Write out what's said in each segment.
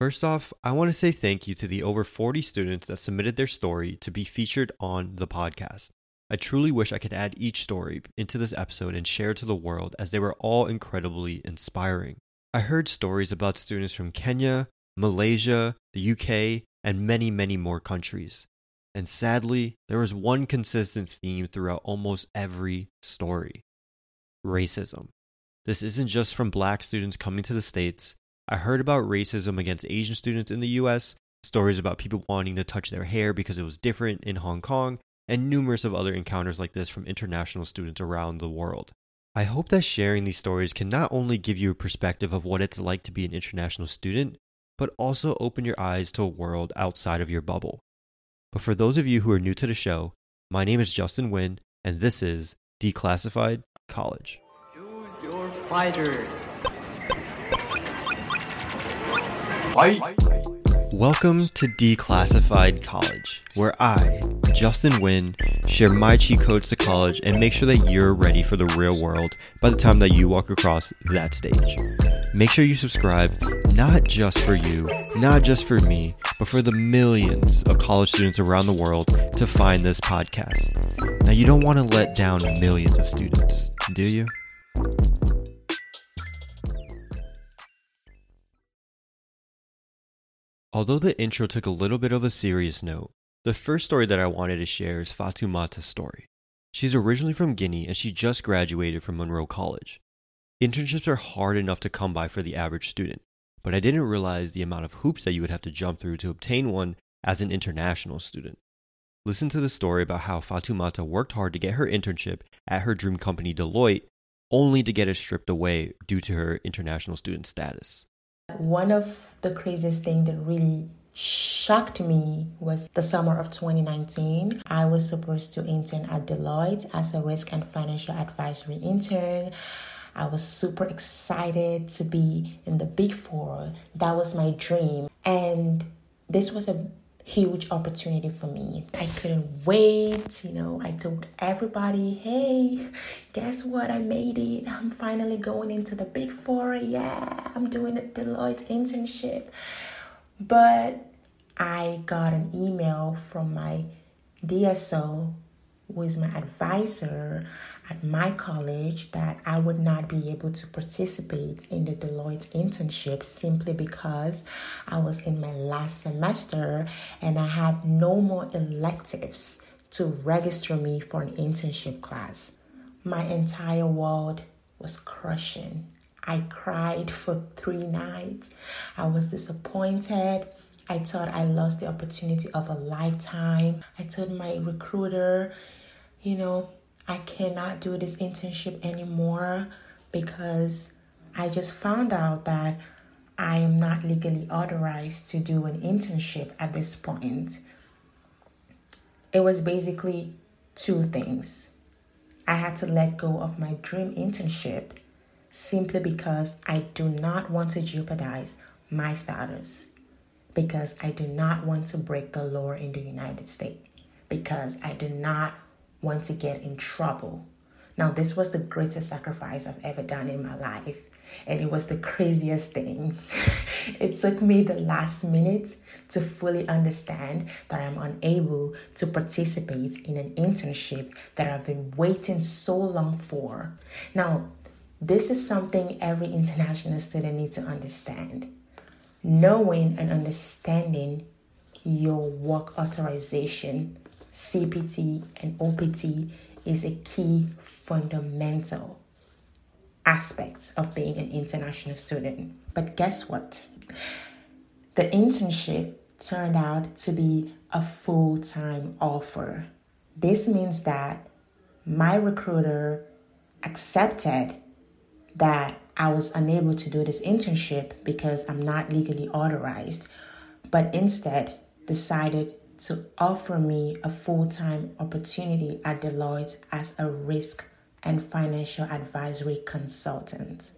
First off, I want to say thank you to the over 40 students that submitted their story to be featured on the podcast. I truly wish I could add each story into this episode and share to the world as they were all incredibly inspiring. I heard stories about students from Kenya, Malaysia, the UK, and many, many more countries. And sadly, there was one consistent theme throughout almost every story racism. This isn't just from black students coming to the States. I heard about racism against Asian students in the US, stories about people wanting to touch their hair because it was different in Hong Kong, and numerous of other encounters like this from international students around the world. I hope that sharing these stories can not only give you a perspective of what it's like to be an international student, but also open your eyes to a world outside of your bubble. But for those of you who are new to the show, my name is Justin Wynn, and this is Declassified College. Choose your fighter. Welcome to Declassified College, where I, Justin Wynn, share my cheat codes to college and make sure that you're ready for the real world by the time that you walk across that stage. Make sure you subscribe, not just for you, not just for me, but for the millions of college students around the world to find this podcast. Now, you don't want to let down millions of students, do you? Although the intro took a little bit of a serious note, the first story that I wanted to share is Fatoumata's story. She's originally from Guinea and she just graduated from Monroe College. Internships are hard enough to come by for the average student, but I didn't realize the amount of hoops that you would have to jump through to obtain one as an international student. Listen to the story about how Fatoumata worked hard to get her internship at her dream company Deloitte, only to get it stripped away due to her international student status. One of the craziest things that really shocked me was the summer of 2019. I was supposed to intern at Deloitte as a risk and financial advisory intern. I was super excited to be in the big four. That was my dream. And this was a huge opportunity for me. I couldn't wait. You know, I told everybody, hey, guess what? I made it. I'm finally going into the big four. Yeah, I'm doing a Deloitte internship. But I got an email from my DSO, who is my advisor at my college, that I would not be able to participate in the Deloitte internship simply because I was in my last semester and I had no more electives to register me for an internship class. My entire world was crushing. I cried for three nights. I was disappointed. I thought I lost the opportunity of a lifetime. I told my recruiter, you know, I cannot do this internship anymore because I just found out that I am not legally authorized to do an internship at this point. It was basically two things. I had to let go of my dream internship simply because I do not want to jeopardize my status, because I do not want to break the law in the United States, because I do not want to get in trouble. Now, this was the greatest sacrifice I've ever done in my life, and it was the craziest thing. it took me the last minute to fully understand that I'm unable to participate in an internship that I've been waiting so long for. Now, this is something every international student needs to understand. Knowing and understanding your work authorization, CPT, and OPT is a key fundamental aspect of being an international student. But guess what? The internship turned out to be a full time offer. This means that my recruiter accepted that I was unable to do this internship because I'm not legally authorized, but instead decided to offer me a full time opportunity at Deloitte as a risk and financial advisory consultant.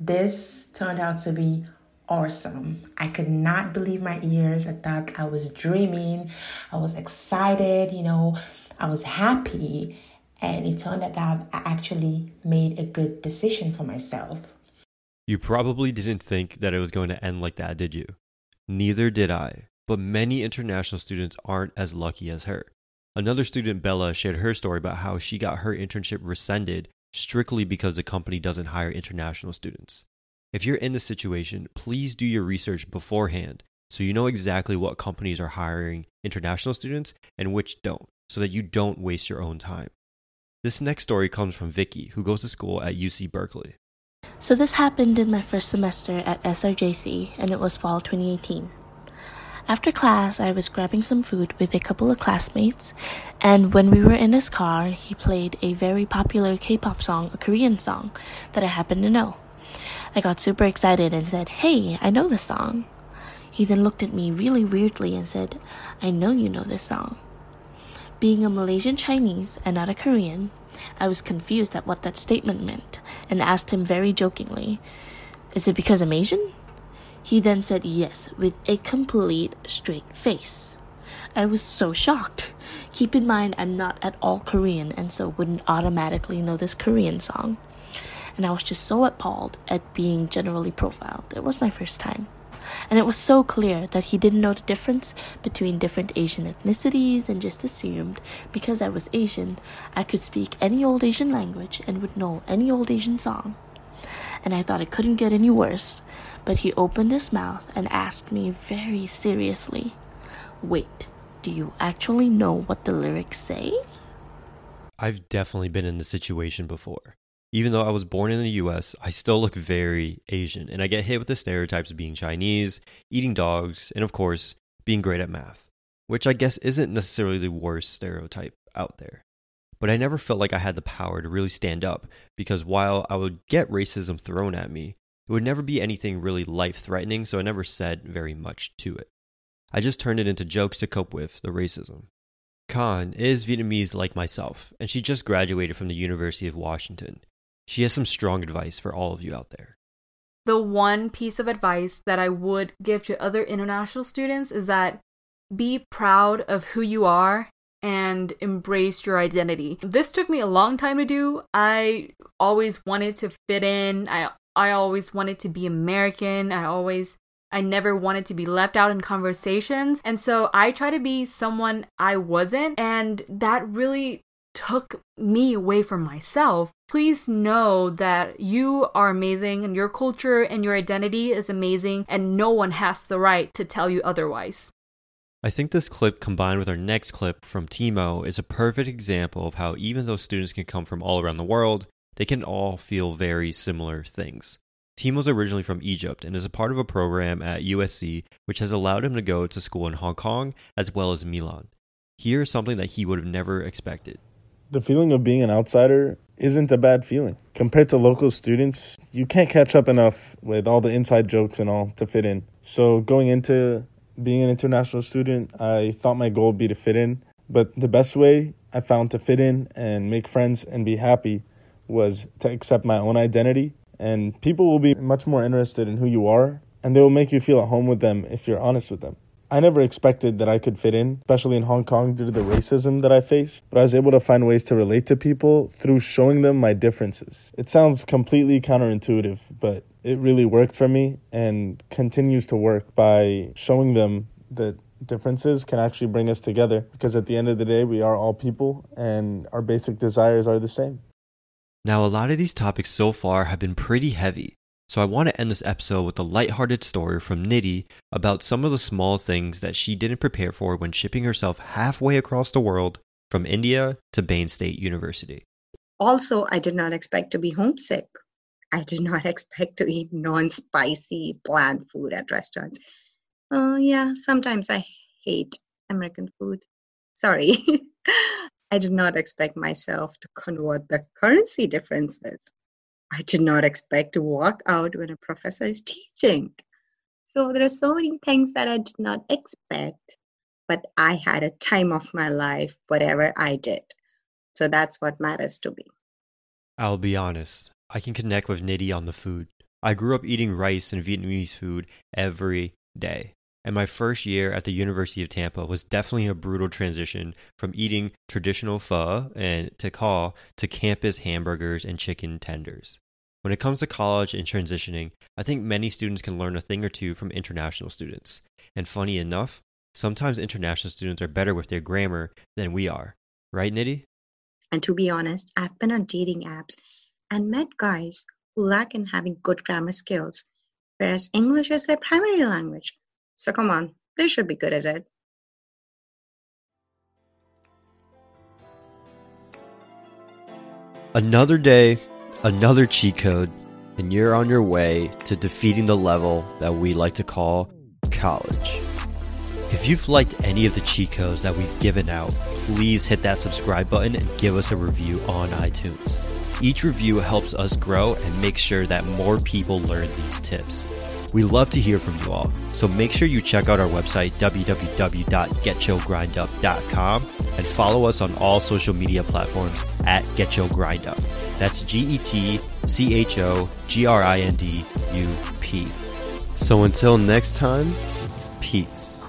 This turned out to be awesome. I could not believe my ears. I thought I was dreaming. I was excited, you know, I was happy. And it turned out that I actually made a good decision for myself. You probably didn't think that it was going to end like that, did you? Neither did I, but many international students aren't as lucky as her. Another student, Bella, shared her story about how she got her internship rescinded strictly because the company doesn't hire international students. If you're in this situation, please do your research beforehand so you know exactly what companies are hiring international students and which don't, so that you don't waste your own time. This next story comes from Vicky, who goes to school at UC Berkeley. So this happened in my first semester at SRJC, and it was fall 2018. After class, I was grabbing some food with a couple of classmates, and when we were in his car, he played a very popular K pop song, a Korean song, that I happened to know. I got super excited and said, Hey, I know this song. He then looked at me really weirdly and said, I know you know this song. Being a Malaysian Chinese and not a Korean, I was confused at what that statement meant and asked him very jokingly, Is it because I'm Asian? He then said yes with a complete straight face. I was so shocked. Keep in mind, I'm not at all Korean and so wouldn't automatically know this Korean song. And I was just so appalled at being generally profiled. It was my first time. And it was so clear that he didn't know the difference between different Asian ethnicities and just assumed because I was Asian, I could speak any old Asian language and would know any old Asian song. And I thought it couldn't get any worse but he opened his mouth and asked me very seriously, Wait, do you actually know what the lyrics say? I've definitely been in this situation before. Even though I was born in the US, I still look very Asian, and I get hit with the stereotypes of being Chinese, eating dogs, and of course, being great at math, which I guess isn't necessarily the worst stereotype out there. But I never felt like I had the power to really stand up because while I would get racism thrown at me, it would never be anything really life threatening, so I never said very much to it. I just turned it into jokes to cope with the racism. Khanh is Vietnamese like myself, and she just graduated from the University of Washington. She has some strong advice for all of you out there. The one piece of advice that I would give to other international students is that be proud of who you are and embrace your identity. This took me a long time to do. I always wanted to fit in. I I always wanted to be American. I always I never wanted to be left out in conversations. And so I try to be someone I wasn't. And that really took me away from myself. Please know that you are amazing and your culture and your identity is amazing, and no one has the right to tell you otherwise. I think this clip combined with our next clip from Timo is a perfect example of how even though students can come from all around the world, they can all feel very similar things. Timo's originally from Egypt and is a part of a program at USC which has allowed him to go to school in Hong Kong as well as Milan. Here's something that he would have never expected. The feeling of being an outsider isn't a bad feeling. Compared to local students, you can't catch up enough with all the inside jokes and all to fit in. So, going into being an international student, I thought my goal would be to fit in. But the best way I found to fit in and make friends and be happy was to accept my own identity. And people will be much more interested in who you are, and they will make you feel at home with them if you're honest with them. I never expected that I could fit in, especially in Hong Kong due to the racism that I faced, but I was able to find ways to relate to people through showing them my differences. It sounds completely counterintuitive, but it really worked for me and continues to work by showing them that differences can actually bring us together because at the end of the day, we are all people and our basic desires are the same. Now, a lot of these topics so far have been pretty heavy, so I want to end this episode with a lighthearted story from Nidhi about some of the small things that she didn't prepare for when shipping herself halfway across the world from India to Bain State University. Also, I did not expect to be homesick. I did not expect to eat non spicy, bland food at restaurants. Oh, yeah, sometimes I hate American food. Sorry. I did not expect myself to convert the currency differences. I did not expect to walk out when a professor is teaching. So there are so many things that I did not expect, but I had a time of my life, whatever I did. So that's what matters to me. I'll be honest, I can connect with Nidhi on the food. I grew up eating rice and Vietnamese food every day. And my first year at the University of Tampa was definitely a brutal transition from eating traditional pho and tikka to campus hamburgers and chicken tenders. When it comes to college and transitioning, I think many students can learn a thing or two from international students. And funny enough, sometimes international students are better with their grammar than we are. Right, Nidhi? And to be honest, I've been on dating apps and met guys who lack in having good grammar skills, whereas English is their primary language. So come on, they should be good at it. Another day, another cheat code, and you're on your way to defeating the level that we like to call college. If you've liked any of the cheat codes that we've given out, please hit that subscribe button and give us a review on iTunes. Each review helps us grow and make sure that more people learn these tips. We love to hear from you all, so make sure you check out our website www.getchogrindup.com and follow us on all social media platforms at GetChoGrindUp. That's G E T C H O G R I N D U P. So until next time, peace.